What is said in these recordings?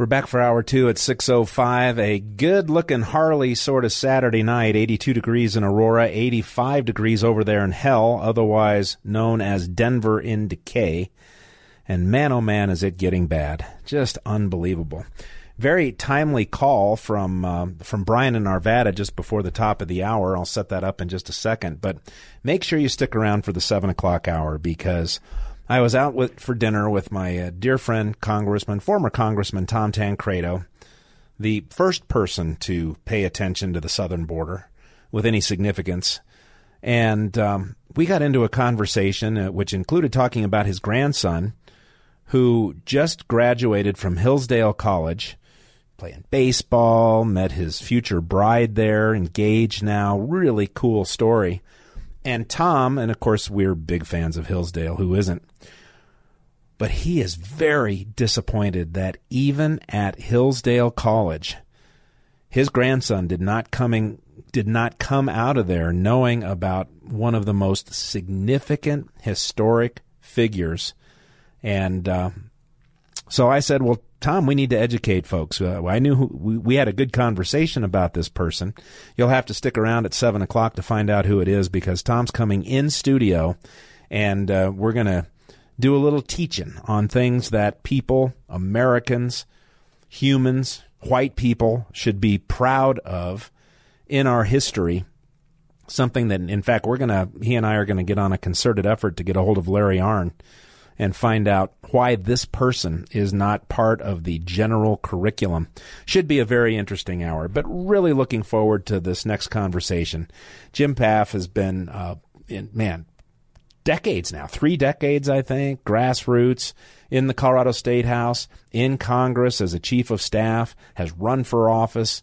We're back for hour two at 6.05. A good looking Harley sort of Saturday night. 82 degrees in Aurora, 85 degrees over there in Hell, otherwise known as Denver in decay. And man, oh man, is it getting bad. Just unbelievable. Very timely call from uh, from Brian in Arvada just before the top of the hour. I'll set that up in just a second. But make sure you stick around for the 7 o'clock hour because I was out with, for dinner with my uh, dear friend, Congressman, former Congressman Tom Tancredo, the first person to pay attention to the southern border with any significance. And um, we got into a conversation uh, which included talking about his grandson, who just graduated from Hillsdale College, playing baseball, met his future bride there, engaged now. Really cool story. And Tom, and of course, we're big fans of Hillsdale, who isn't? But he is very disappointed that even at Hillsdale College, his grandson did not coming did not come out of there knowing about one of the most significant historic figures. And uh, so I said, "Well, Tom, we need to educate folks. Uh, I knew who, we, we had a good conversation about this person. You'll have to stick around at seven o'clock to find out who it is because Tom's coming in studio, and uh, we're gonna do a little teaching on things that people, Americans, humans, white people should be proud of in our history. Something that, in fact, we're gonna he and I are gonna get on a concerted effort to get a hold of Larry Arnn and find out why this person is not part of the general curriculum. Should be a very interesting hour, but really looking forward to this next conversation. Jim Pfaff has been, uh, in, man, decades now, three decades, I think, grassroots in the Colorado State House, in Congress as a chief of staff, has run for office,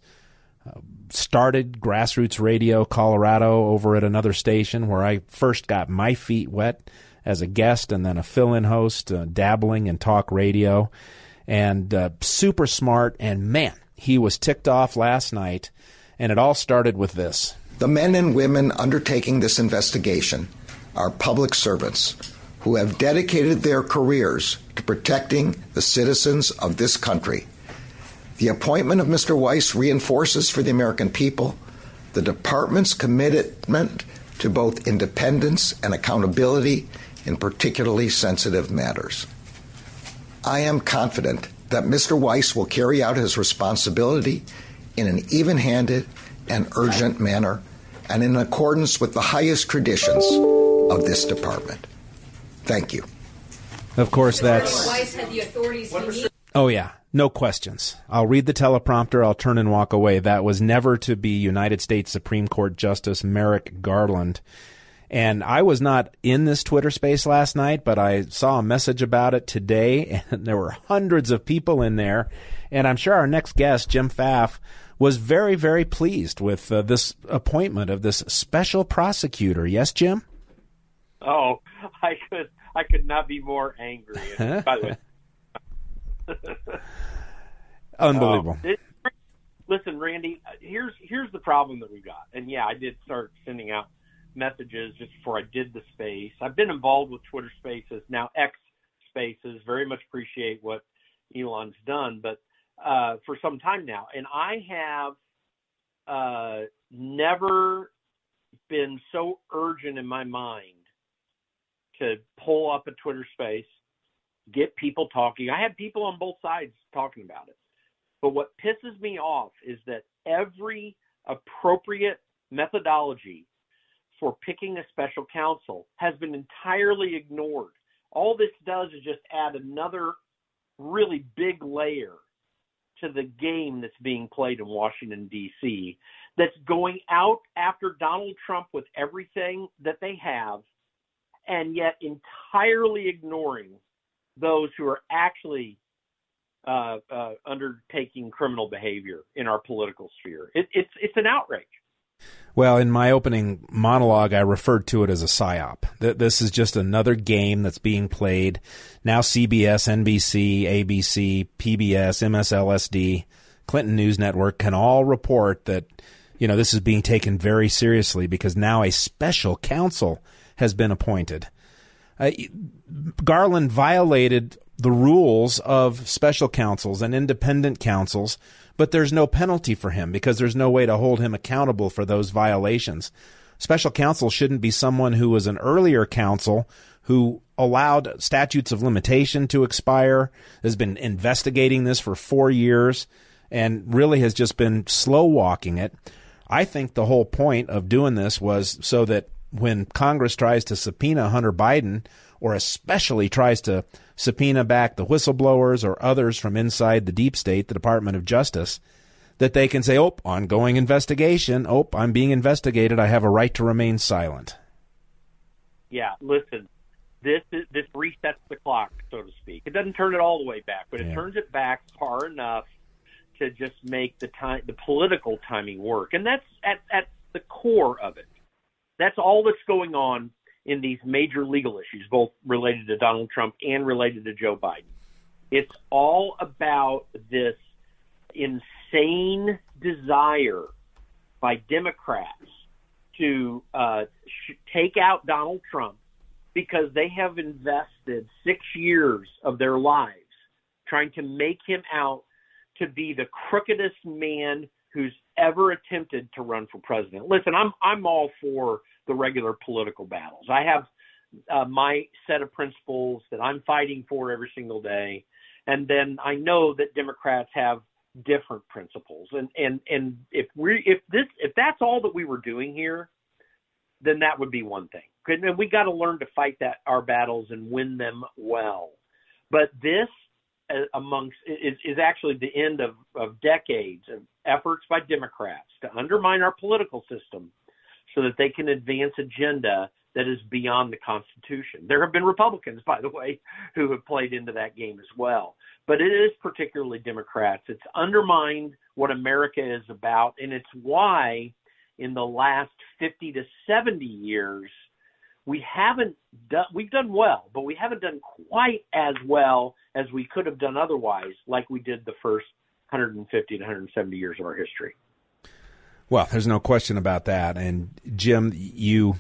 uh, started grassroots radio Colorado over at another station where I first got my feet wet as a guest and then a fill in host, uh, dabbling in talk radio, and uh, super smart. And man, he was ticked off last night, and it all started with this. The men and women undertaking this investigation are public servants who have dedicated their careers to protecting the citizens of this country. The appointment of Mr. Weiss reinforces for the American people the department's commitment to both independence and accountability in particularly sensitive matters. I am confident that Mr. Weiss will carry out his responsibility in an even handed and urgent manner and in accordance with the highest traditions of this department. Thank you. Of course, that's. Oh, yeah. No questions. I'll read the teleprompter, I'll turn and walk away. That was never to be United States Supreme Court Justice Merrick Garland. And I was not in this Twitter space last night, but I saw a message about it today, and there were hundreds of people in there. And I'm sure our next guest, Jim Pfaff, was very, very pleased with uh, this appointment of this special prosecutor. Yes, Jim? Oh, I could I could not be more angry. And by the way, unbelievable. Um, it, listen, Randy, here's here's the problem that we got. And yeah, I did start sending out messages just before I did the space. I've been involved with Twitter Spaces now X Spaces. Very much appreciate what Elon's done, but uh, for some time now, and I have uh, never been so urgent in my mind to pull up a Twitter space, get people talking. I had people on both sides talking about it. But what pisses me off is that every appropriate methodology for picking a special counsel has been entirely ignored. All this does is just add another really big layer to the game that's being played in Washington, D.C., that's going out after Donald Trump with everything that they have and yet entirely ignoring those who are actually uh, uh, undertaking criminal behavior in our political sphere. It, it's it's an outrage. Well, in my opening monologue, I referred to it as a psyop. This is just another game that's being played. Now CBS, NBC, ABC, PBS, MSLSD, Clinton News Network can all report that, you know, this is being taken very seriously because now a special counsel has been appointed. Uh, Garland violated the rules of special counsels and independent counsels but there's no penalty for him because there's no way to hold him accountable for those violations. Special counsel shouldn't be someone who was an earlier counsel who allowed statutes of limitation to expire, has been investigating this for four years, and really has just been slow walking it. I think the whole point of doing this was so that when Congress tries to subpoena Hunter Biden, or especially tries to subpoena back the whistleblowers or others from inside the deep state, the Department of Justice, that they can say, oh, ongoing investigation. Oh, I'm being investigated. I have a right to remain silent. Yeah, listen, this is, this resets the clock, so to speak. It doesn't turn it all the way back, but it turns it back far enough to just make the time, the political timing work, and that's at at the core of it. That's all that's going on in these major legal issues, both related to Donald Trump and related to Joe Biden. It's all about this insane desire by Democrats to uh, sh- take out Donald Trump because they have invested six years of their lives trying to make him out to be the crookedest man who's ever attempted to run for president. Listen, I'm I'm all for the regular political battles. I have uh, my set of principles that I'm fighting for every single day, and then I know that Democrats have different principles. And and and if we if this if that's all that we were doing here, then that would be one thing. And we got to learn to fight that our battles and win them well. But this uh, amongst is, is actually the end of, of decades of efforts by Democrats to undermine our political system so that they can advance agenda that is beyond the Constitution. There have been Republicans, by the way, who have played into that game as well. But it is particularly Democrats. It's undermined what America is about, and it's why in the last 50 to 70 years, we haven't done, we've done well, but we haven't done quite as well as we could have done otherwise, like we did the first 150 to 170 years of our history. Well, there's no question about that. And Jim, you,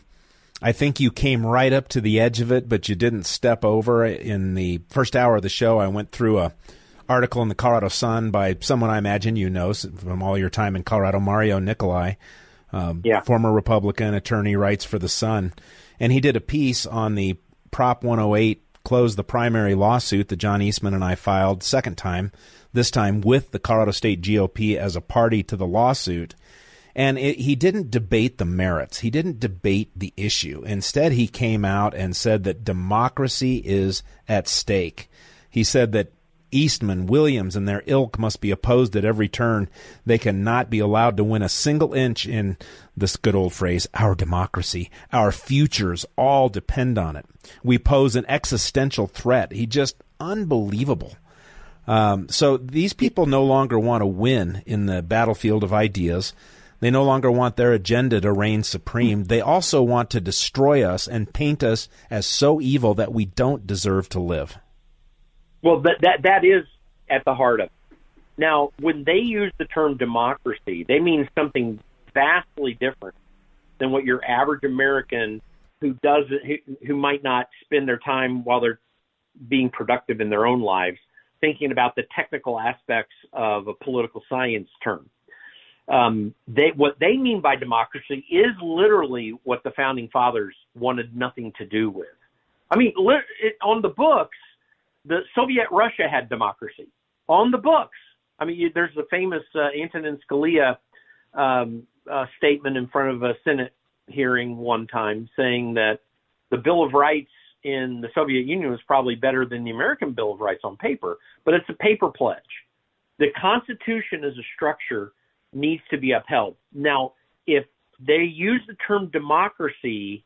I think you came right up to the edge of it, but you didn't step over. In the first hour of the show, I went through a article in the Colorado Sun by someone I imagine you know from all your time in Colorado, Mario Nicolai, um, yeah. former Republican attorney, writes for the Sun, and he did a piece on the Prop 108 close the primary lawsuit that John Eastman and I filed second time, this time with the Colorado State GOP as a party to the lawsuit. And it, he didn't debate the merits. He didn't debate the issue. Instead, he came out and said that democracy is at stake. He said that Eastman, Williams, and their ilk must be opposed at every turn. They cannot be allowed to win a single inch in this good old phrase, our democracy. Our futures all depend on it. We pose an existential threat. He just unbelievable. Um, so these people no longer want to win in the battlefield of ideas. They no longer want their agenda to reign supreme. They also want to destroy us and paint us as so evil that we don't deserve to live. Well, that that, that is at the heart of it. Now, when they use the term democracy, they mean something vastly different than what your average American who doesn't who, who might not spend their time while they're being productive in their own lives thinking about the technical aspects of a political science term um, they what they mean by democracy is literally what the founding fathers wanted nothing to do with. I mean, li- it, on the books, the Soviet Russia had democracy on the books. I mean, you, there's the famous uh, Antonin Scalia um, uh, statement in front of a Senate hearing one time saying that the Bill of Rights in the Soviet Union was probably better than the American Bill of Rights on paper, but it's a paper pledge. The Constitution is a structure needs to be upheld. Now, if they use the term democracy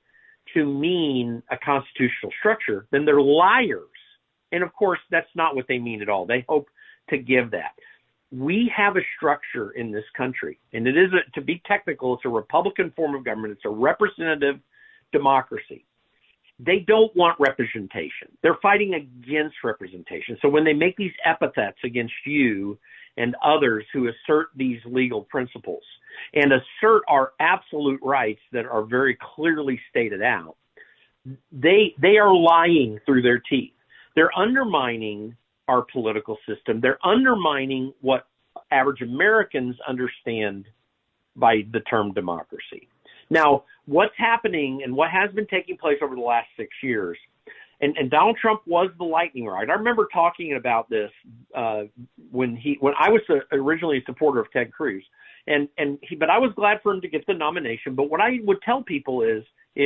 to mean a constitutional structure, then they're liars. And of course, that's not what they mean at all. They hope to give that. We have a structure in this country, and it is, a, to be technical, it's a Republican form of government. It's a representative democracy. They don't want representation. They're fighting against representation. So when they make these epithets against you and others who assert these legal principles and assert our absolute rights that are very clearly stated out, they they are lying through their teeth. They're undermining our political system. They're undermining what average Americans understand by the term democracy. Now, what's happening and what has been taking place over the last six years, and, and Donald Trump was the lightning rod. I remember talking about this uh, when he when I was a, originally a supporter of Ted Cruz, and and he, but I was glad for him to get the nomination. But what I would tell people is,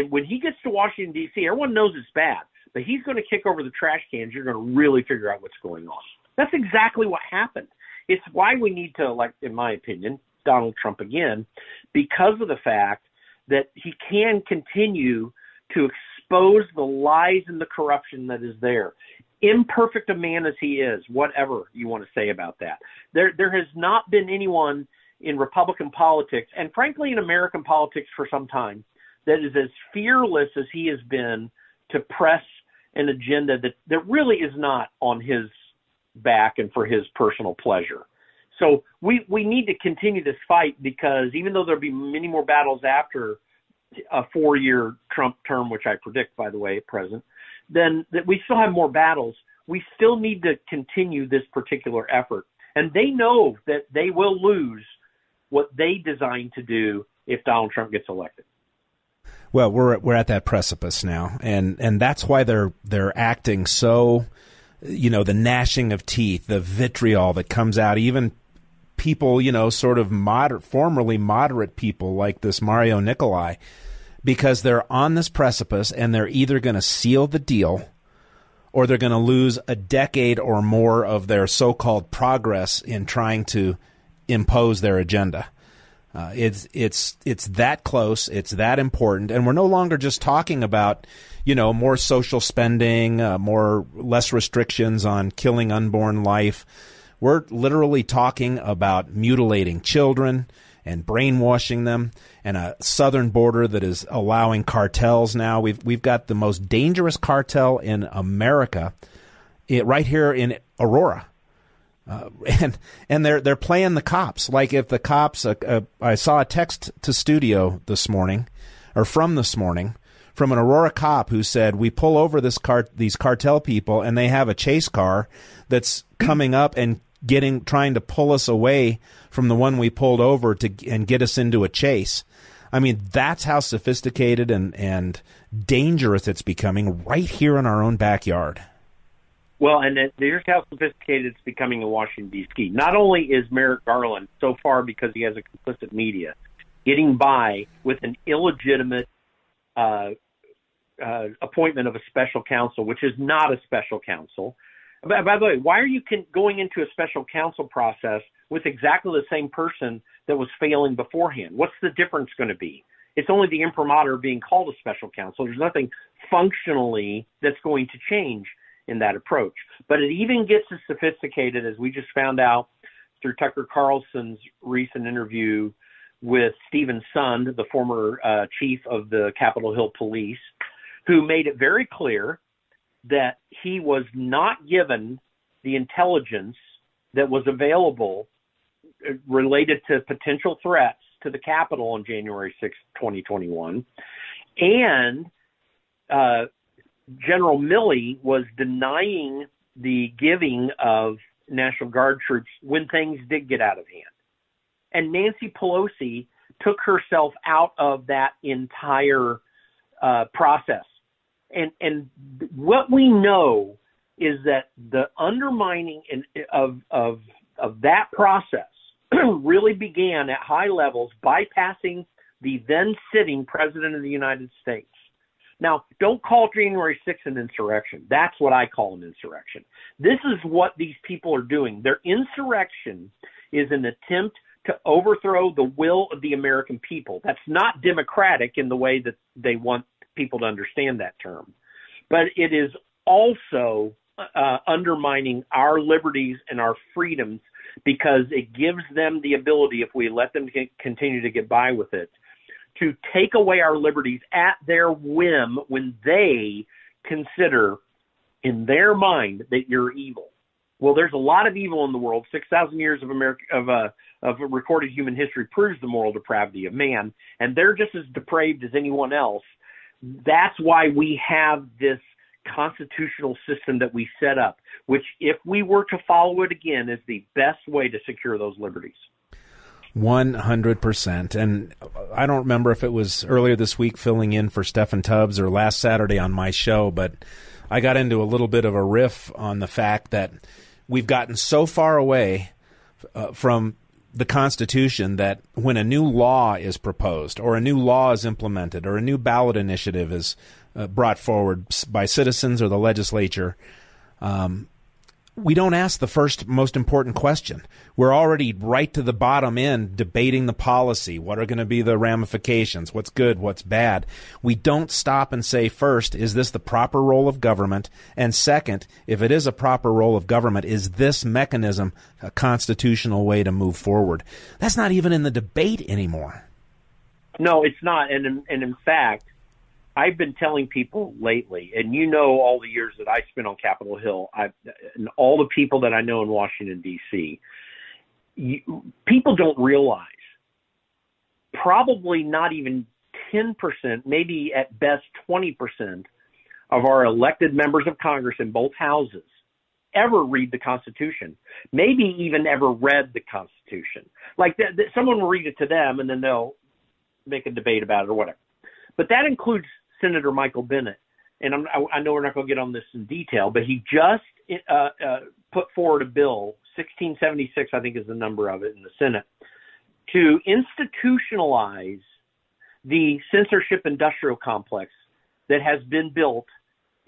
when he gets to Washington D.C., everyone knows it's bad, but he's going to kick over the trash cans. You're going to really figure out what's going on. That's exactly what happened. It's why we need to elect, in my opinion, Donald Trump again, because of the fact that he can continue to expose the lies and the corruption that is there. Imperfect a man as he is, whatever you want to say about that. There there has not been anyone in Republican politics and frankly in American politics for some time that is as fearless as he has been to press an agenda that, that really is not on his back and for his personal pleasure. So we we need to continue this fight because even though there'll be many more battles after a four-year Trump term, which I predict, by the way, at present, then that we still have more battles. We still need to continue this particular effort, and they know that they will lose what they designed to do if Donald Trump gets elected. Well, we're we're at that precipice now, and and that's why they're they're acting so, you know, the gnashing of teeth, the vitriol that comes out, even people, you know, sort of moderate, formerly moderate people like this Mario Nicolai, because they're on this precipice and they're either going to seal the deal or they're going to lose a decade or more of their so called progress in trying to impose their agenda. Uh, it's it's it's that close. It's that important, and we're no longer just talking about you know more social spending, uh, more less restrictions on killing unborn life. We're literally talking about mutilating children and brainwashing them, and a southern border that is allowing cartels now. We've we've got the most dangerous cartel in America, it, right here in Aurora. Uh, and and they're they're playing the cops. Like if the cops, uh, uh, I saw a text to studio this morning, or from this morning, from an Aurora cop who said we pull over this car these cartel people and they have a chase car that's coming up and getting trying to pull us away from the one we pulled over to and get us into a chase. I mean, that's how sophisticated and and dangerous it's becoming right here in our own backyard. Well, and here's how sophisticated it's becoming in Washington D.C. Not only is Merrick Garland so far because he has a complicit media getting by with an illegitimate uh, uh, appointment of a special counsel, which is not a special counsel. By, by the way, why are you con- going into a special counsel process with exactly the same person that was failing beforehand? What's the difference going to be? It's only the imprimatur being called a special counsel. There's nothing functionally that's going to change in that approach. But it even gets as sophisticated as we just found out through Tucker Carlson's recent interview with Steven Sund, the former uh, chief of the Capitol Hill Police, who made it very clear that he was not given the intelligence that was available uh, related to potential threats to the Capitol on January 6, 2021. And uh, General Milley was denying the giving of National Guard troops when things did get out of hand. And Nancy Pelosi took herself out of that entire uh, process. And and what we know is that the undermining in, of of of that process really began at high levels, bypassing the then sitting president of the United States. Now, don't call January 6th an insurrection. That's what I call an insurrection. This is what these people are doing. Their insurrection is an attempt to overthrow the will of the American people. That's not democratic in the way that they want people to understand that term. But it is also uh, undermining our liberties and our freedoms because it gives them the ability, if we let them get, continue to get by with it, to take away our liberties at their whim when they consider in their mind that you're evil. Well, there's a lot of evil in the world. Six thousand years of America of uh, of recorded human history proves the moral depravity of man, and they're just as depraved as anyone else. That's why we have this constitutional system that we set up, which, if we were to follow it again, is the best way to secure those liberties. 100%. And I don't remember if it was earlier this week filling in for Steffan Tubbs or last Saturday on my show, but I got into a little bit of a riff on the fact that we've gotten so far away uh, from the Constitution that when a new law is proposed or a new law is implemented or a new ballot initiative is uh, brought forward by citizens or the legislature, um, we don't ask the first most important question. We're already right to the bottom end debating the policy. What are going to be the ramifications? What's good? What's bad? We don't stop and say first, is this the proper role of government? And second, if it is a proper role of government, is this mechanism a constitutional way to move forward? That's not even in the debate anymore. No, it's not. And in, and in fact, I've been telling people lately, and you know all the years that I spent on Capitol Hill, I, and all the people that I know in Washington D.C. You, people don't realize, probably not even 10%, maybe at best 20% of our elected members of Congress in both houses ever read the Constitution, maybe even ever read the Constitution. Like someone will read it to them and then they'll make a debate about it or whatever. But that includes Senator Michael Bennet, and I'm, I, I know we're not going to get on this in detail, but he just uh, uh, put forward a bill, 1676, I think is the number of it in the Senate, to institutionalize the censorship industrial complex that has been built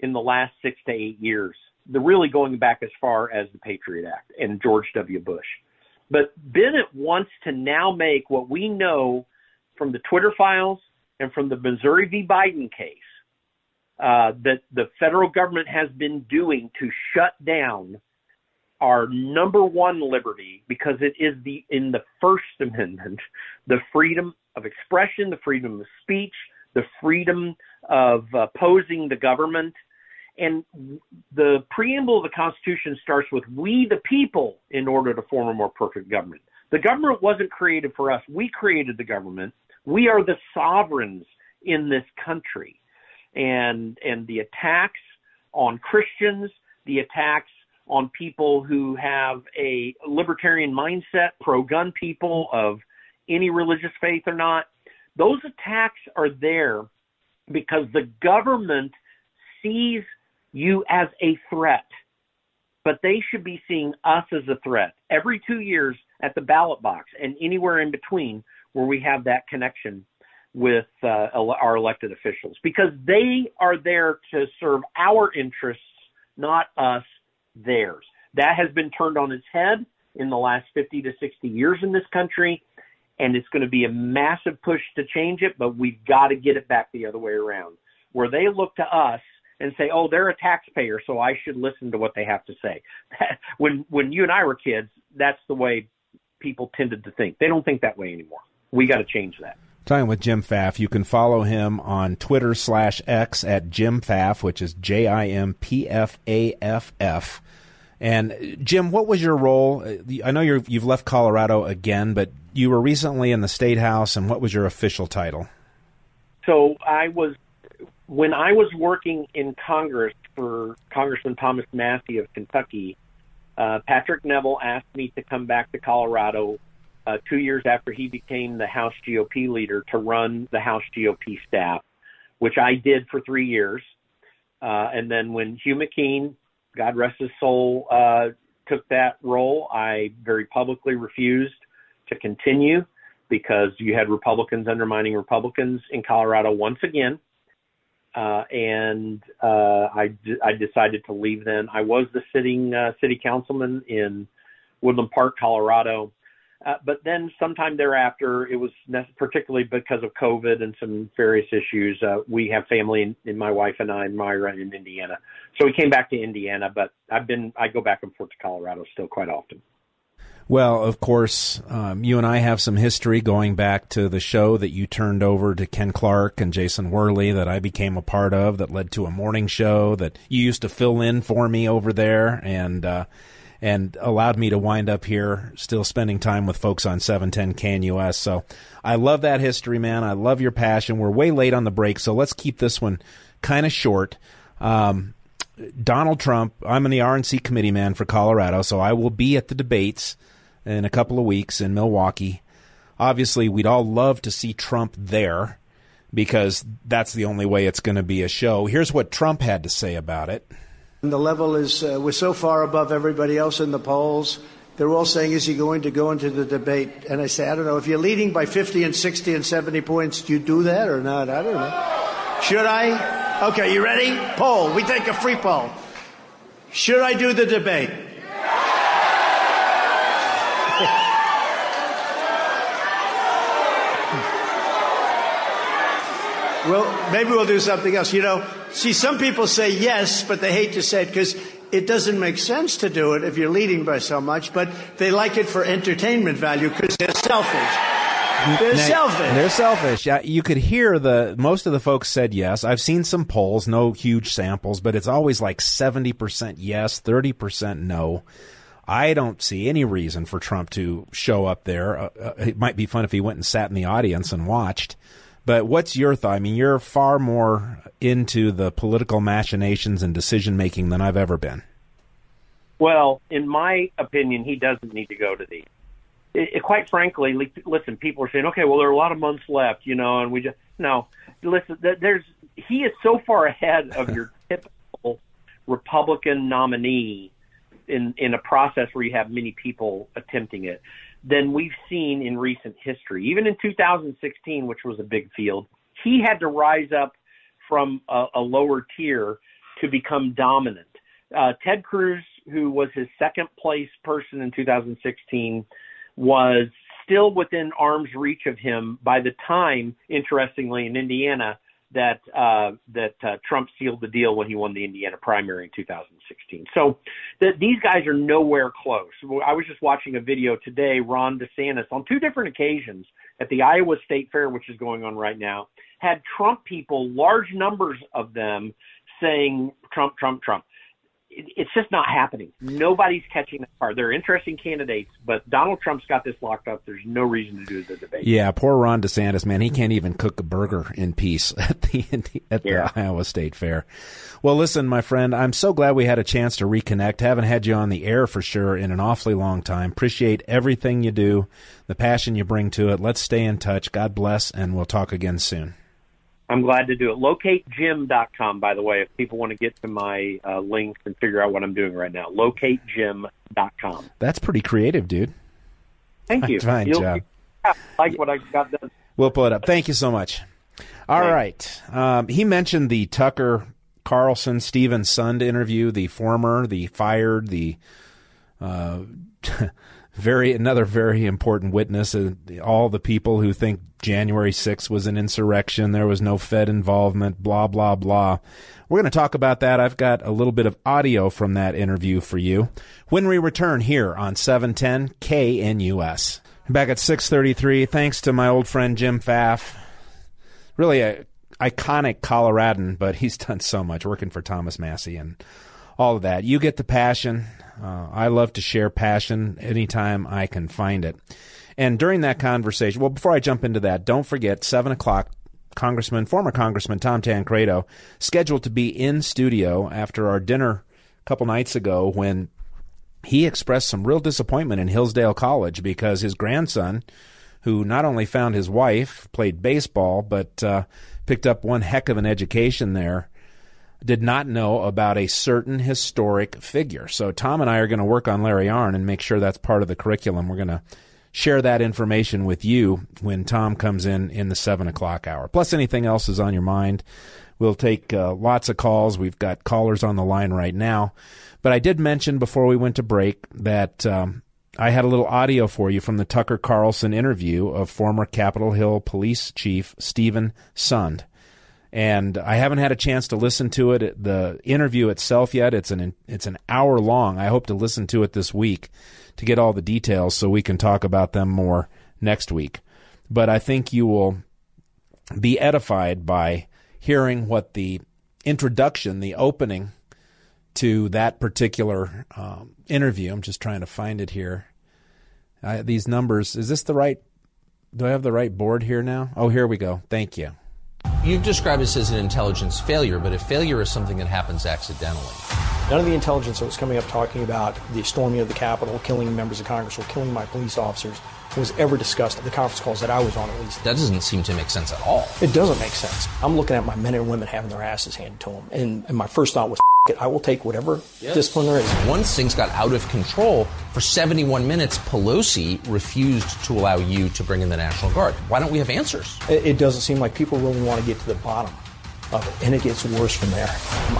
in the last six to eight years. The really going back as far as the Patriot Act and George W. Bush. But Bennet wants to now make what we know from the Twitter files and from the Missouri v. Biden case uh, that the federal government has been doing to shut down our number one liberty because it is the in the First Amendment, the freedom of expression, the freedom of speech, the freedom of opposing the government. And the preamble of the Constitution starts with "We the people" in order to form a more perfect government. The government wasn't created for us; we created the government, we are the sovereigns in this country. And and the attacks on Christians, the attacks on people who have a libertarian mindset, pro gun people of any religious faith or not, those attacks are there because the government sees you as a threat. But they should be seeing us as a threat. Every two years at the ballot box and anywhere in between, where we have that connection with uh, our elected officials because they are there to serve our interests, not us theirs. That has been turned on its head in the last 50 to 60 years in this country, and it's going to be a massive push to change it, but we've got to get it back the other way around, where they look to us and say, "Oh, they're a taxpayer, so I should listen to what they have to say." when when you and I were kids, that's the way people tended to think. They don't think that way anymore. We got to change that. Talking with Jim Pfaff. You can follow him on Twitter slash X at Jim Pfaff, which is J I M P F A F F. And Jim, what was your role? I know you have left Colorado again, but you were recently in the state house, and what was your official title? So I was when I was working in Congress for Congressman Thomas Massie of Kentucky. Uh, Patrick Neville asked me to come back to Colorado uh, two years after he became the House GOP leader to run the House GOP staff, which I did for three years. Uh, and then when Hugh McKean, God rest his soul, uh, took that role, I very publicly refused to continue because you had Republicans undermining Republicans in Colorado once again. Uh, and uh, I, d- I decided to leave then. I was the sitting uh, city councilman in Woodland Park, Colorado Uh, but then sometime thereafter, it was particularly because of COVID and some various issues. Uh, we have family, in, in my wife and I, and Myra, in Indiana. So we came back to Indiana, but I've been, I go back and forth to Colorado still quite often. Well, of course, um, you and I have some history going back to the show that you turned over to Ken Clark and Jason Worley that I became a part of that led to a morning show that you used to fill in for me over there and, uh, and allowed me to wind up here still spending time with folks on 710 KNUS. So I love that history, man. I love your passion. We're way late on the break, so let's keep this one kind of short. Um, Donald Trump, I'm in the RNC committee man for Colorado, so I will be at the debates in a couple of weeks in Milwaukee. Obviously, we'd all love to see Trump there because that's the only way it's going to be a show. Here's what Trump had to say about it. The level is, uh, we're so far above everybody else in the polls. They're all saying, is he going to go into the debate? And I say, I don't know. If you're leading by 50 and 60 and 70 points, do you do that or not? I don't know. Should I? Okay, you ready? Poll. We take a free poll. Should I do the debate? Well, maybe we'll do something else. You know, see, some people say yes, but they hate to say it because it doesn't make sense to do it if you're leading by so much, but they like it for entertainment value because they're selfish. They're now, selfish. They're selfish. Yeah, you could hear the most of the folks said yes. I've seen some polls, no huge samples, but it's always like 70% yes, 30% no. I don't see any reason for Trump to show up there. Uh, uh, it might be fun if he went and sat in the audience and watched. But what's your thought? I mean, you're far more into the political machinations and decision making than I've ever been. Well, in my opinion, he doesn't need to go to the. It, it, quite frankly, listen, people are saying, okay, well, there are a lot of months left, you know, and we just no. Listen, there's he is so far ahead of your typical Republican nominee in in a process where you have many people attempting it than we've seen in recent history. Even in 2016, which was a big field, he had to rise up from a, a lower tier to become dominant. Uh, Ted Cruz, who was his second place person in 2016, was still within arm's reach of him by the time, interestingly, in Indiana, that uh, that uh, Trump sealed the deal when he won the Indiana primary in 2016. So the, these guys are nowhere close. I was just watching a video today. Ron DeSantis on two different occasions at the Iowa State Fair, which is going on right now, had Trump people, large numbers of them, saying Trump, Trump, Trump it's just not happening. Nobody's catching that car. They're interesting candidates, but Donald Trump's got this locked up. There's no reason to do the debate. Yeah, poor Ron DeSantis, man. He can't even cook a burger in peace at the at the yeah. Iowa State Fair. Well, listen, my friend, I'm so glad we had a chance to reconnect. Haven't had you on the air for sure in an awfully long time. Appreciate everything you do, the passion you bring to it. Let's stay in touch. God bless, and we'll talk again soon. I'm glad to do it. LocateJim.com, by the way, if people want to get to my uh, links and figure out what I'm doing right now. LocateJim.com. That's pretty creative, dude. Thank you. Fine You'll, job. like what I got done. We'll pull it up. Thank you so much. All Thanks. right. Um, he mentioned the Tucker Carlson Steven Sund interview, the former, the fired, the uh, very another very important witness. Uh, all the people who think January 6th was an insurrection, there was no Fed involvement, blah blah blah. We're going to talk about that. I've got a little bit of audio from that interview for you when we return here on 710 KNUS. Back at 633. Thanks to my old friend Jim Pfaff. Really a iconic Coloradan, but he's done so much working for Thomas Massie and all of that. You get the passion. Uh, I love to share passion anytime I can find it. And during that conversation, well, before I jump into that, don't forget, 7 o'clock, Congressman, former Congressman Tom Tancredo, scheduled to be in studio after our dinner a couple nights ago when he expressed some real disappointment in Hillsdale College because his grandson, who not only found his wife, played baseball, but uh, picked up one heck of an education there, did not know about a certain historic figure. So Tom and I are going to work on Larry Arnn and make sure that's part of the curriculum. We're going to share that information with you when Tom comes in in the seven o'clock hour. Plus, anything else is on your mind. We'll take uh, lots of calls. We've got callers on the line right now. But I did mention before we went to break that um, I had a little audio for you from the Tucker Carlson interview of former Capitol Hill Police Chief Steven Sund. And I haven't had a chance to listen to it, the interview itself yet. It's an it's an hour long. I hope to listen to it this week to get all the details so we can talk about them more next week. But I think you will be edified by hearing what the introduction, the opening to that particular um, interview. I'm just trying to find it here. I, these numbers, is this the right? Do I have the right board here now? Oh, here we go. Thank you. You've described this as an intelligence failure, but a failure is something that happens accidentally. None of the intelligence that was coming up talking about the storming of the Capitol, killing members of Congress, or killing my police officers was ever discussed at the conference calls that I was on, at least. That doesn't seem to make sense at all. It doesn't make sense. I'm looking at my men and women having their asses handed to them, and, and my first thought was, I will take whatever yes. discipline there is. Once things got out of control, for 71 minutes, Pelosi refused to allow you to bring in the National Guard. Why don't we have answers? It, it doesn't seem like people really want to get to the bottom of it, and it gets worse from there.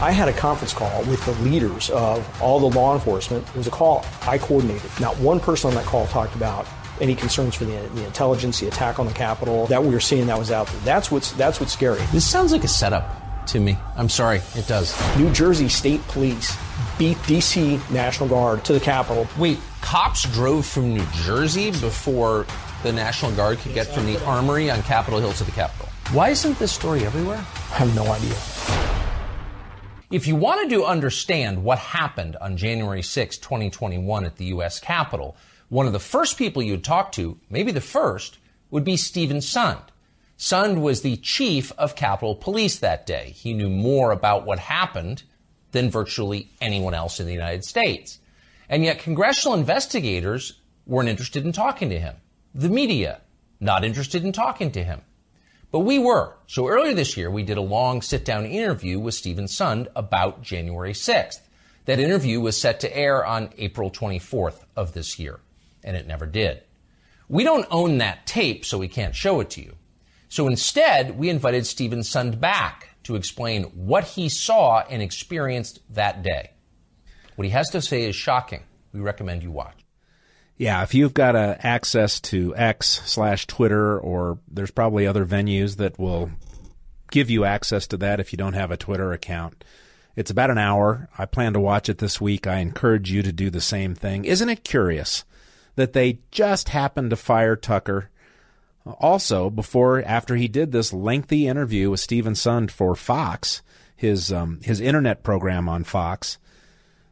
I had a conference call with the leaders of all the law enforcement. It was a call I coordinated. Not one person on that call talked about any concerns for the, the intelligence, the attack on the Capitol that we were seeing that was out there. That's what's that's what's scary. This sounds like a setup to me. I'm sorry, it does. New Jersey State Police beat DC National Guard to the Capitol. Wait, cops drove from New Jersey before the National Guard could get from the Armory on Capitol Hill to the Capitol. Why isn't this story everywhere? I have no idea. If you wanted to understand what happened on January 6, 2021 at the U.S. Capitol, one of the first people you'd talk to, maybe the first, would be Steven Sund. Sund was the chief of Capitol Police that day. He knew more about what happened than virtually anyone else in the United States. And yet congressional investigators weren't interested in talking to him. The media, not interested in talking to him. But we were. So earlier this year, we did a long sit down interview with Steven Sund about January 6th. That interview was set to air on April 24th of this year and it never did. We don't own that tape, so we can't show it to you. So instead, we invited Steven Sund back to explain what he saw and experienced that day. What he has to say is shocking. We recommend you watch. Yeah, if you've got access to X slash Twitter, or there's probably other venues that will give you access to that if you don't have a Twitter account. It's about an hour. I plan to watch it this week. I encourage you to do the same thing. Isn't it curious that they just happened to fire Tucker. Also, before after he did this lengthy interview with Steven Sund for Fox, his um, his internet program on Fox,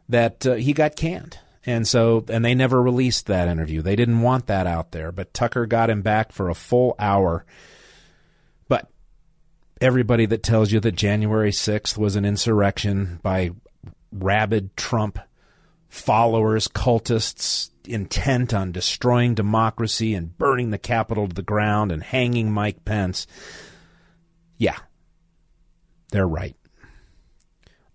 that uh, he got canned. And so, and they never released that interview. They didn't want that out there. But Tucker got him back for a full hour. But everybody that tells you that January 6th was an insurrection by rabid Trump followers, cultists, intent on destroying democracy and burning the Capitol to the ground and hanging Mike Pence. Yeah, they're right.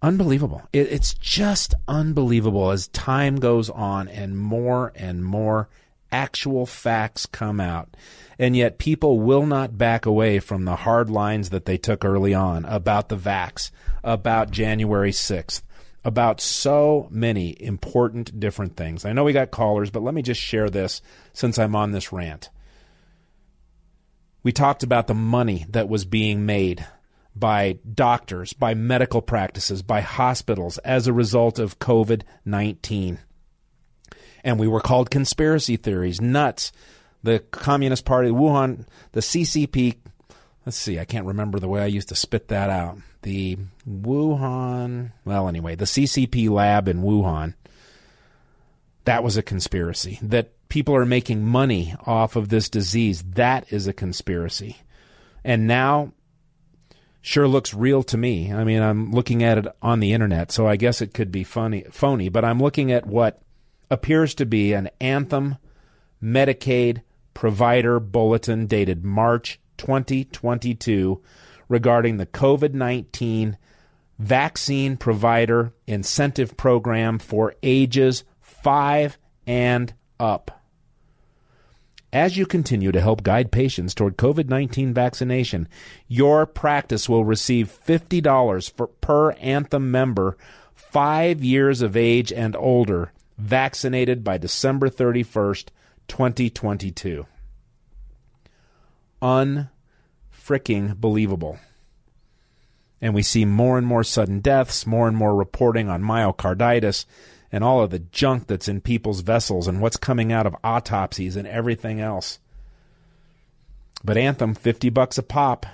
Unbelievable. It, it's just unbelievable as time goes on and more and more actual facts come out. And yet people will not back away from the hard lines that they took early on about the vax, about January 6th, about so many important different things. I know we got callers, but let me just share this since I'm on this rant. We talked about the money that was being made by doctors, by medical practices, by hospitals as a result of COVID 19. And we were called conspiracy theories, nuts. The Communist Party, Wuhan, the CCP, let's see, I can't remember the way I used to spit that out the Wuhan, well, anyway, the CCP lab in Wuhan, that was a conspiracy. That people are making money off of this disease, that is a conspiracy. And now, sure looks real to me. I mean, I'm looking at it on the internet, so I guess it could be funny, phony, but I'm looking at what appears to be an Anthem Medicaid provider bulletin dated March 2022 regarding the COVID 19 vaccine provider incentive program for ages 5 and up. As you continue to help guide patients toward COVID 19 vaccination, your practice will receive $50 for, per Anthem member, five years of age and older, vaccinated by December 31st, 2022. Unfricking believable. And we see more and more sudden deaths, more and more reporting on myocarditis and all of the junk that's in people's vessels and what's coming out of autopsies and everything else. But Anthem, 50 bucks a pop.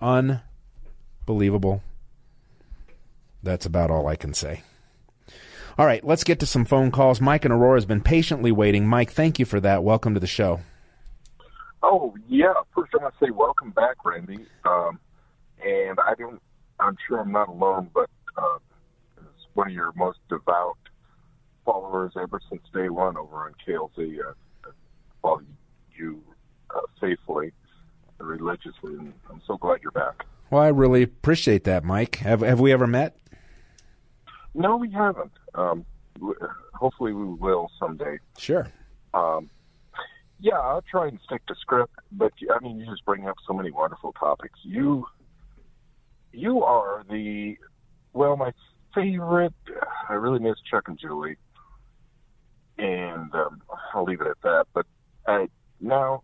Unbelievable. That's about all I can say. All right, let's get to some phone calls. Mike and Aurora has been patiently waiting. Mike, thank you for that. Welcome to the show. Oh yeah, first I want to say welcome back, Randy. Um, and I don't, I'm sure I'm not alone, but uh, as one of your most devout followers ever since day one over on KLZ. Uh, follow you uh, faithfully and religiously, and I'm so glad you're back. Well, I really appreciate that, Mike. Have Have we ever met? No, we haven't. Um, hopefully, we will someday. Sure. Um, yeah, I'll try and stick to script, but I mean, you just bring up so many wonderful topics. You, you are the, well, my favorite. I really miss Chuck and Julie, and um, I'll leave it at that. But I, now,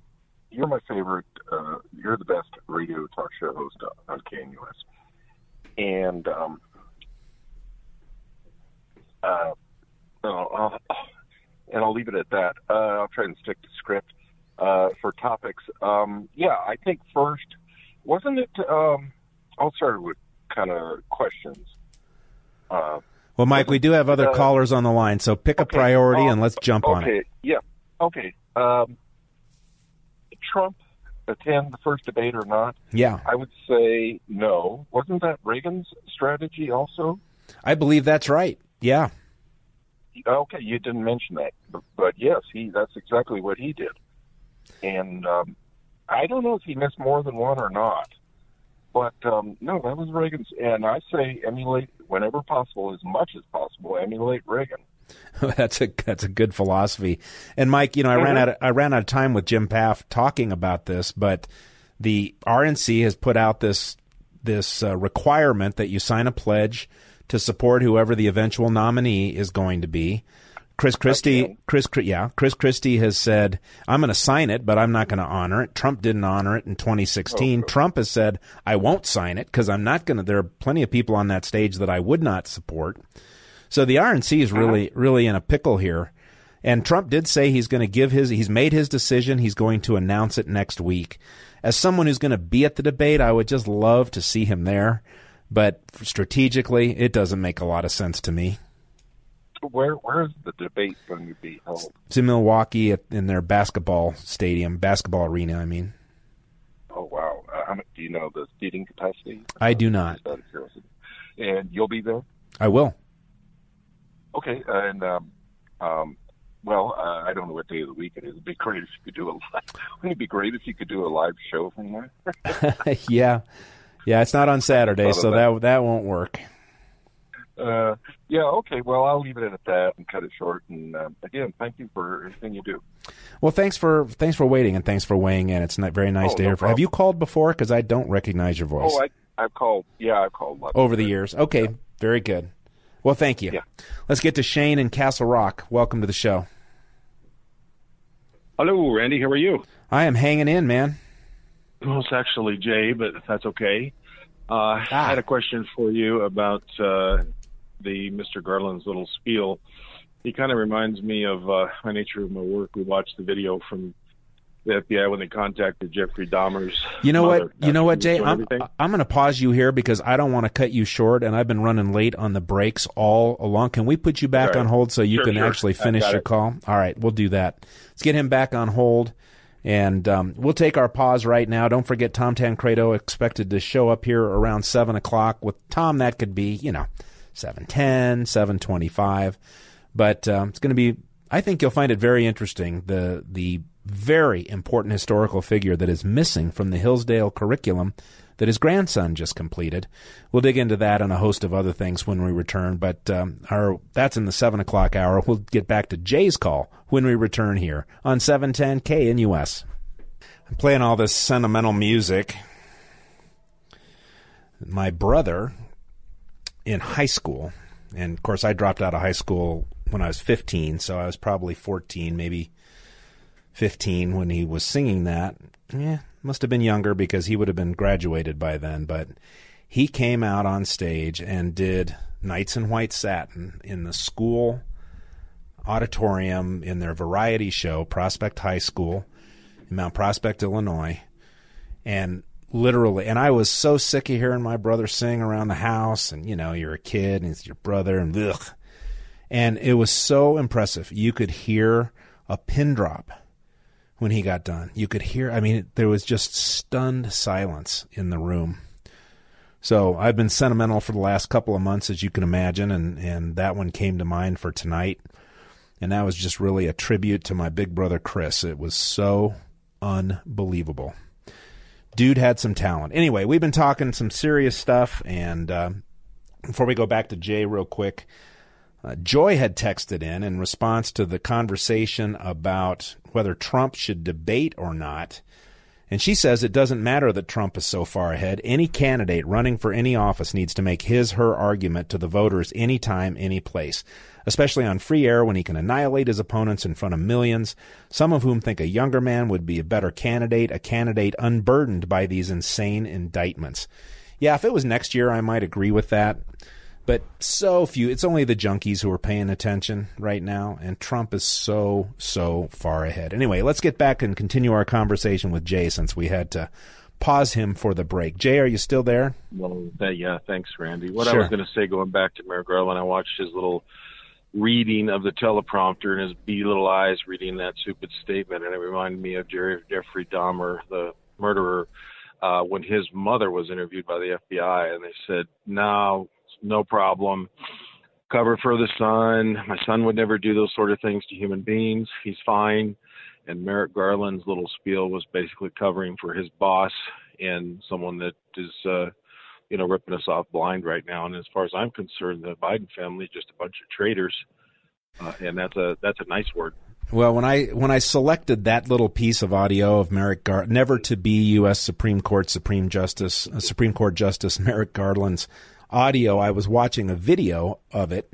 you're my favorite. Uh, you're the best radio talk show host on KNUS, and um, uh, uh, and I'll leave it at that. Uh, I'll try and stick to script uh, for topics. Um, yeah, I think first, wasn't it? Um, I'll start with kind of questions. Uh, well, Mike, we do have other uh, callers on the line, so pick a priority and let's jump on okay, it. yeah, okay. Um, Trump attend the first debate or not? Yeah, I would say no. Wasn't that Reagan's strategy also? I believe that's right. Yeah. Okay, you didn't mention that, but, but yes, he that's exactly what he did. And um, I don't know if he missed more than one or not, but um, no, that was Reagan's. And I say emulate whenever possible, as much as possible, emulate Reagan. that's a that's a good philosophy. And Mike, you know, I ran out of, I ran out of time with Jim Pfaff talking about this, but the RNC has put out this this uh, requirement that you sign a pledge to support whoever the eventual nominee is going to be. Chris Christie, Okay. Chris, yeah, Chris Christie has said, "I'm going to sign it, but I'm not going to honor it." Trump didn't honor it in 2016. Trump has said, "I won't sign it because I'm not going to." There are plenty of people on that stage that I would not support. So the RNC is uh-huh. really, really in a pickle here. And Trump did say he's going to give his, he's made his decision. He's going to announce it next week. As someone who's going to be at the debate, I would just love to see him there. But strategically, it doesn't make a lot of sense to me. Where where is the debate going to be held? It's in Milwaukee at, in their basketball stadium, basketball arena, I mean. Oh wow! Uh, do you know the seating capacity? I do not. Just out of curiosity. And you'll be there. I will. Okay, and um, um, well, uh, I don't know what day of the week it is. It'd be great if you could do a live. Wouldn't it be great if you could do a live show from there? yeah. Yeah, it's not on Saturday, so that that won't work. Uh, yeah, okay. Well, I'll leave it at that and cut it short. And uh, again, thank you for everything you do. Well, thanks for thanks for waiting and thanks for weighing in. It's not very nice Oh, to no hear. From. Have you called before? Because I don't recognize your voice Oh, I I've called. Yeah, I've called lots over the years. Okay, very good. Well, thank you. Yeah. Let's get to Shane in Castle Rock. Welcome to the show. Hello, Randy. How are you? I am hanging in, man. Well, it's actually Jay, but that's okay. Uh, I Ah. had a question for you about uh, the Mr. Garland's little spiel. He kind of reminds me of uh, my nature of my work. We watched the video from the FBI when they contacted Jeffrey Dahmer's. You know mother what? You know what, Jay? I'm. I'm going to pause you here because I don't want to cut you short, and I've been running late on the breaks all along. Can we put you back Okay. on hold so you Sure, can sure. actually finish your it. call? All right, we'll do that. Let's get him back on hold, and um, we'll take our pause right now. Don't forget, Tom Tancredo expected to show up here around seven o'clock. With Tom, that could be you know seven ten, seven twenty five, but um, it's going to be. I think you'll find it very interesting. The the very important historical figure that is missing from the Hillsdale curriculum that his grandson just completed. We'll dig into that and a host of other things when we return, but um, our that's in the seven o'clock hour. We'll get back to Jay's call when we return here on seven ten KNUS. I'm playing all this sentimental music. My brother in high school, and of course I dropped out of high school when I was 15, so I was probably 14, maybe 15 when he was singing that. Yeah, must have been younger because he would have been graduated by then, but he came out on stage and did Nights in White Satin in the school auditorium in their variety show, Prospect High School in Mount Prospect, Illinois. And literally, and I was so sick of hearing my brother sing around the house, and you know, you're a kid and it's your brother, and ugh. And it was so impressive. You could hear a pin drop when he got done. You could hear, I mean, there was just stunned silence in the room. So I've been sentimental for the last couple of months, as you can imagine, and, and that one came to mind for tonight. And that was just really a tribute to my big brother Chris. It was so unbelievable. Dude had some talent. Anyway, we've been talking some serious stuff, and uh, before we go back to Jay real quick, uh, Joy had texted in in response to the conversation about whether Trump should debate or not. And she says it doesn't matter that Trump is so far ahead. Any candidate running for any office needs to make his, her argument to the voters anytime, any place, especially on free air when he can annihilate his opponents in front of millions, some of whom think a younger man would be a better candidate, a candidate unburdened by these insane indictments. Yeah, if it was next year, I might agree with that. But so few, it's only the junkies who are paying attention right now, and Trump is so, so far ahead. Anyway, let's get back and continue our conversation with Jay since we had to pause him for the break. Jay, are you still there? Well, yeah, thanks, Randy. What Sure. I was going to say, going back to Merrick Garland, I watched his little reading of the teleprompter and his bee little eyes reading that stupid statement, and it reminded me of Jerry, Jeffrey Dahmer, the murderer, uh, when his mother was interviewed by the FBI, and they said, "No, no problem. Cover for the son. My son would never do those sort of things to human beings. He's fine." And Merrick Garland's little spiel was basically covering for his boss and someone that is. Uh, you know, ripping us off blind right now. And as far as I'm concerned, the Biden family just a bunch of traitors, uh, and that's a that's a nice word. Well, when I when I selected that little piece of audio of Merrick Gar- never to be U.S. Supreme Court Supreme Justice uh, Supreme Court Justice Merrick Garland's audio, I was watching a video of it,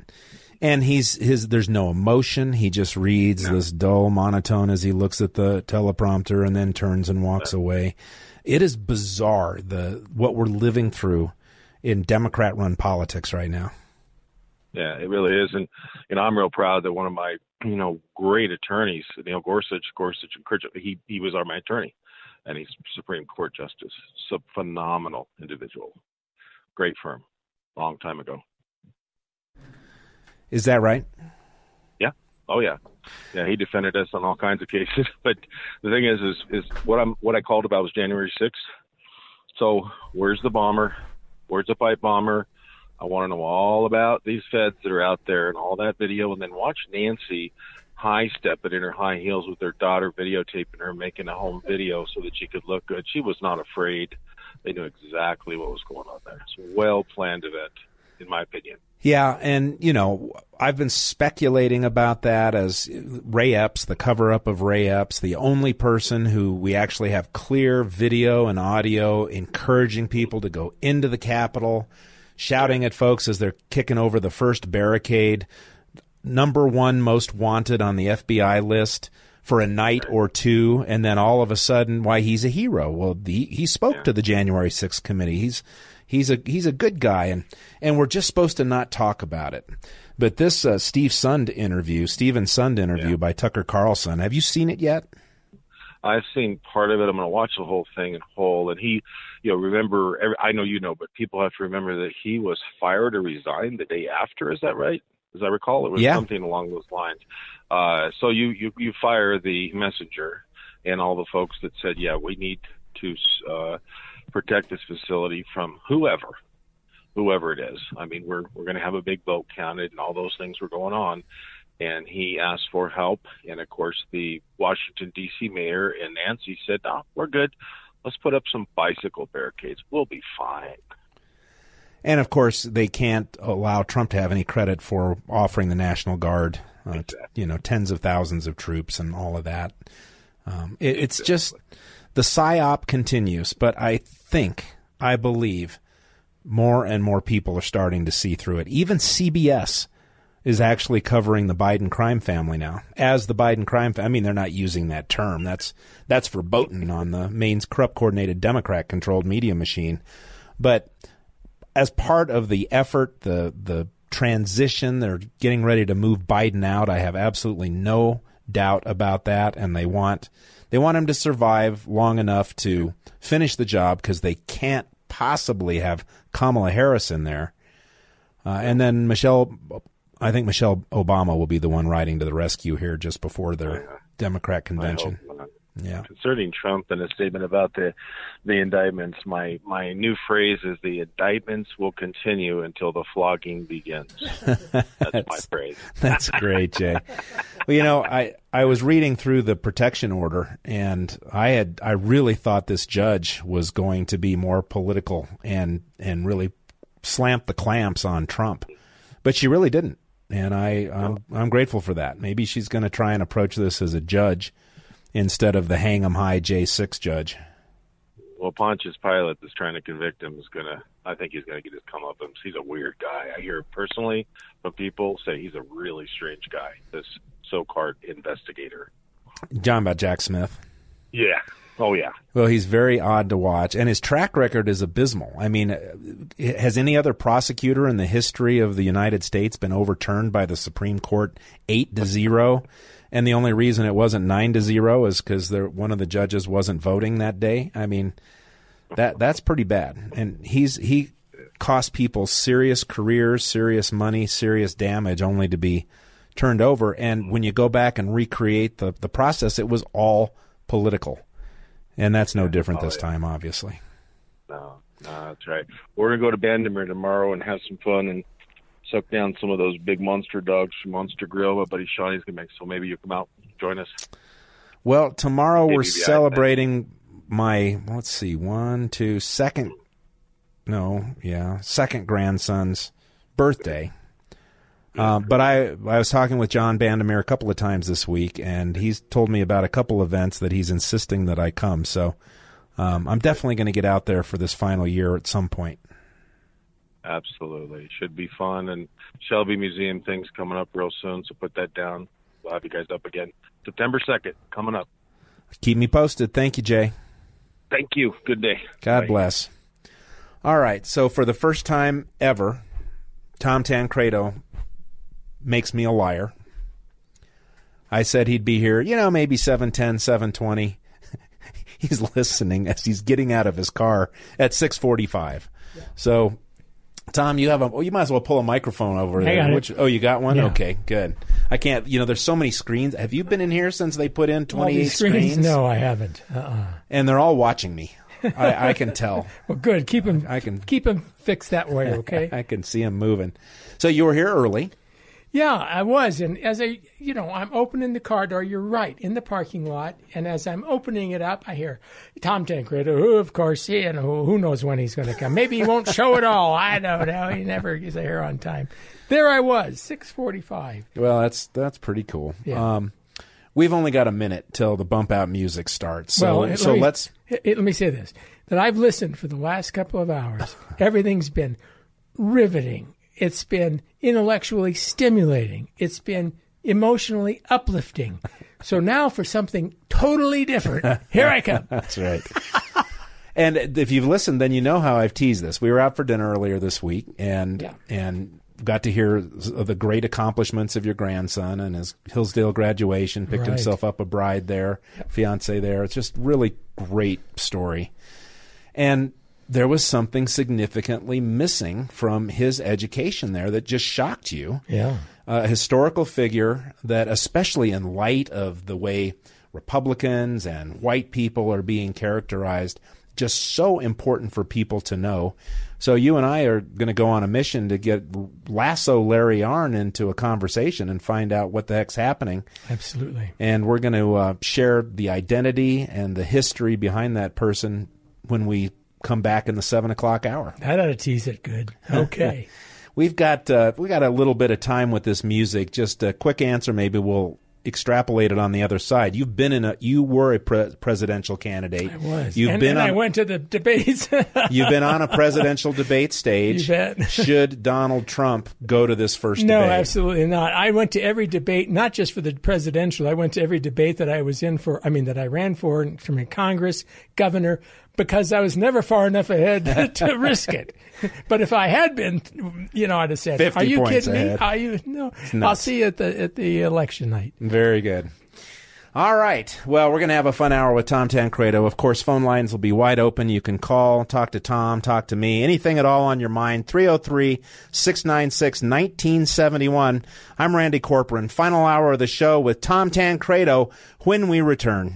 and he's his. There's no emotion. He just reads this dull monotone as he looks at the teleprompter and then turns and walks away. It is bizarre the what we're living through in Democrat-run politics right now. Yeah, it really is, and you know, I'm real proud that one of my you know great attorneys, Neil Gorsuch, Gorsuch and Kirgis, he he was our my attorney, and he's Supreme Court Justice. So phenomenal individual, great firm, long time ago. Is that right? Yeah. Oh yeah. Yeah, he defended us on all kinds of cases. But the thing is, is, is what I'm what I called about was January 6th. So where's the bomber? Where's the pipe bomber? I want to know all about these feds that are out there and all that video, and then watch Nancy high step it in her high heels with her daughter videotaping her making a home video so that she could look good. She was not afraid. They knew exactly what was going on there. It's a well planned event, in my opinion. Yeah, and you know, I've been speculating about that as Ray Epps, the cover up of Ray Epps, the only person who we actually have clear video and audio encouraging people to go into the Capitol, shouting at folks as they're kicking over the first barricade, number one most wanted on the FBI list for a night or two, and then all of a sudden, why he's a hero. Well, the, he spoke to the January 6th committee. He's he's a he's a good guy, and and we're just supposed to not talk about it. But this uh, Steve Sund interview, Steven Sund interview by Tucker Carlson, have you seen it yet? I've seen part of it. I'm going to watch the whole thing in whole. And he, you know, remember, every, I know you know, but people have to remember that he was fired or resigned the day after. Is that right? As I recall, it was Yeah. something along those lines. Uh, so you, you, you fire the messenger and all the folks that said, yeah, we need to, uh, protect this facility from whoever, whoever it is. I mean, we're, we're going to have a big vote counted and all those things were going on and he asked for help. And of course, the Washington D.C. mayor and Nancy said, "No, we're good. Let's put up some bicycle barricades. We'll be fine." And of course, they can't allow Trump to have any credit for offering the National Guard, uh, t- you know, tens of thousands of troops and all of that. Um, it, it's just the psyop continues, but I think, I believe, more and more people are starting to see through it. Even CBS is actually covering the Biden crime family now as the Biden crime. Fa- I mean, they're not using that term. That's that's verboten on the Maine's corrupt coordinated Democrat controlled media machine. But as part of the effort, the the transition, they're getting ready to move Biden out. I have absolutely no doubt about that, and they want they want him to survive long enough to finish the job because they can't possibly have Kamala Harris in there. Uh, and then Michelle I think Michelle Obama will be the one riding to the rescue here just before their Democrat convention. Yeah. Concerning Trump and a statement about the the indictments, my my new phrase is the indictments will continue until the flogging begins. That's, that's my phrase. that's great, Jay. well, you know, I I was reading through the protection order and I had I really thought this judge was going to be more political and and really slamp the clamps on Trump. But she really didn't and I I'm, I'm grateful for that. Maybe she's going to try and approach this as a judge instead of the hang 'em high J6 judge. Well, Pontius Pilate is trying to convict him. Is going to, I think he's going to get his comeuppance. He's a weird guy. I hear personally from people say he's a really strange guy. This so-called investigator. John about Jack Smith. Yeah. Oh yeah. Well, he's very odd to watch, and his track record is abysmal. I mean, has any other prosecutor in the history of the United States been overturned by the Supreme Court eight to zero? And the only reason it wasn't nine to zero is because one of the judges wasn't voting that day. I mean, that that's pretty bad. And he's he cost people serious careers, serious money, serious damage, only to be turned over. And when you go back and recreate the the process, it was all political. And that's no different oh, this yeah. time, obviously. No, no, that's right. We're gonna go to Bandimere tomorrow and have some fun and suck down some of those big monster dogs from Monster Grill. My buddy Shawnee's gonna make, so maybe you come out, join us. Well, tomorrow maybe we're celebrating my let's see, one, two, second, no, yeah, second grandson's birthday. Uh, but I I was talking with John Bandimere a couple of times this week, and he's told me about a couple events that he's insisting that I come. So um, I'm definitely going to get out there for this final year at some point. Absolutely, should be fun. And Shelby Museum things coming up real soon, so put that down. We'll have you guys up again September second coming up. Keep me posted. Thank you, Jay. Thank you. Good day. God Bye. bless. All right, so for the first time ever, Tom Tancredo makes me a liar. I said he'd be here, you know, maybe 710, 720. he's listening as he's getting out of his car at 645. Yeah. So, Tom, you have a, oh, you might as well pull a microphone over there. Which, oh, you got one? Yeah. Okay, good. I can't, you know, there's so many screens. Have you been in here since they put in 28 screens? screens? No, I haven't. Uh-uh. And they're all watching me. I, I, can tell. well, good. Keep them. I can keep them fixed that way. Okay. I can see them moving. So you were here early. Yeah, I was. And as I, you know, I'm opening the car door, you're right, in the parking lot. And as I'm opening it up, I hear Tom Tancredo, who, of course, he, you know, who knows when he's going to come. Maybe he won't show at all. I don't know. He never gets here on time. There I was, 645. Well, that's that's pretty cool. Yeah. Um, we've only got a minute till the bump out music starts. So, well, so let me, let's. Let me say this that I've listened for the last couple of hours. Everything's been riveting it's been intellectually stimulating. It's been emotionally uplifting. So now for something totally different, here I come. That's right. and if you've listened, then you know how I've teased this. We were out for dinner earlier this week, and yeah. and got to hear the great accomplishments of your grandson and his Hillsdale graduation. Picked right. himself up a bride there, fiance there. It's just really great story. And there was something significantly missing from his education there that just shocked you. Yeah. A historical figure that, especially in light of the way Republicans and white people are being characterized, just so important for people to know. So you and I are going to go on a mission to get lasso Larry Arnn into a conversation and find out what the heck's happening. Absolutely. And we're going to uh, share the identity and the history behind that person when we come back in the seven o'clock hour. That ought to tease it good. Okay. We've got uh, we got a little bit of time with this music. Just a quick answer. Maybe we'll extrapolate it on the other side. You've been in a, you were a pre- presidential candidate. I was. You've and, been and on, I went to the debates. you've been on a presidential debate stage. You bet. Should Donald Trump go to this first no, debate? absolutely not. I went to every debate, not just for the presidential. I went to every debate that I was in for. I mean, that I ran for from Congress, governor, because I was never far enough ahead to risk it. But if I had been, you know, I'd have said, 50 "Are you kidding ahead. me? Are you no? I'll see you at the at the election night." Very good. All right. Well, we're going to have a fun hour with Tom Tancredo. Of course, phone lines will be wide open. You can call, talk to Tom, talk to me, anything at all on your mind. 303 696 1971. I'm Randy Corporon. Final hour of the show with Tom Tancredo when we return.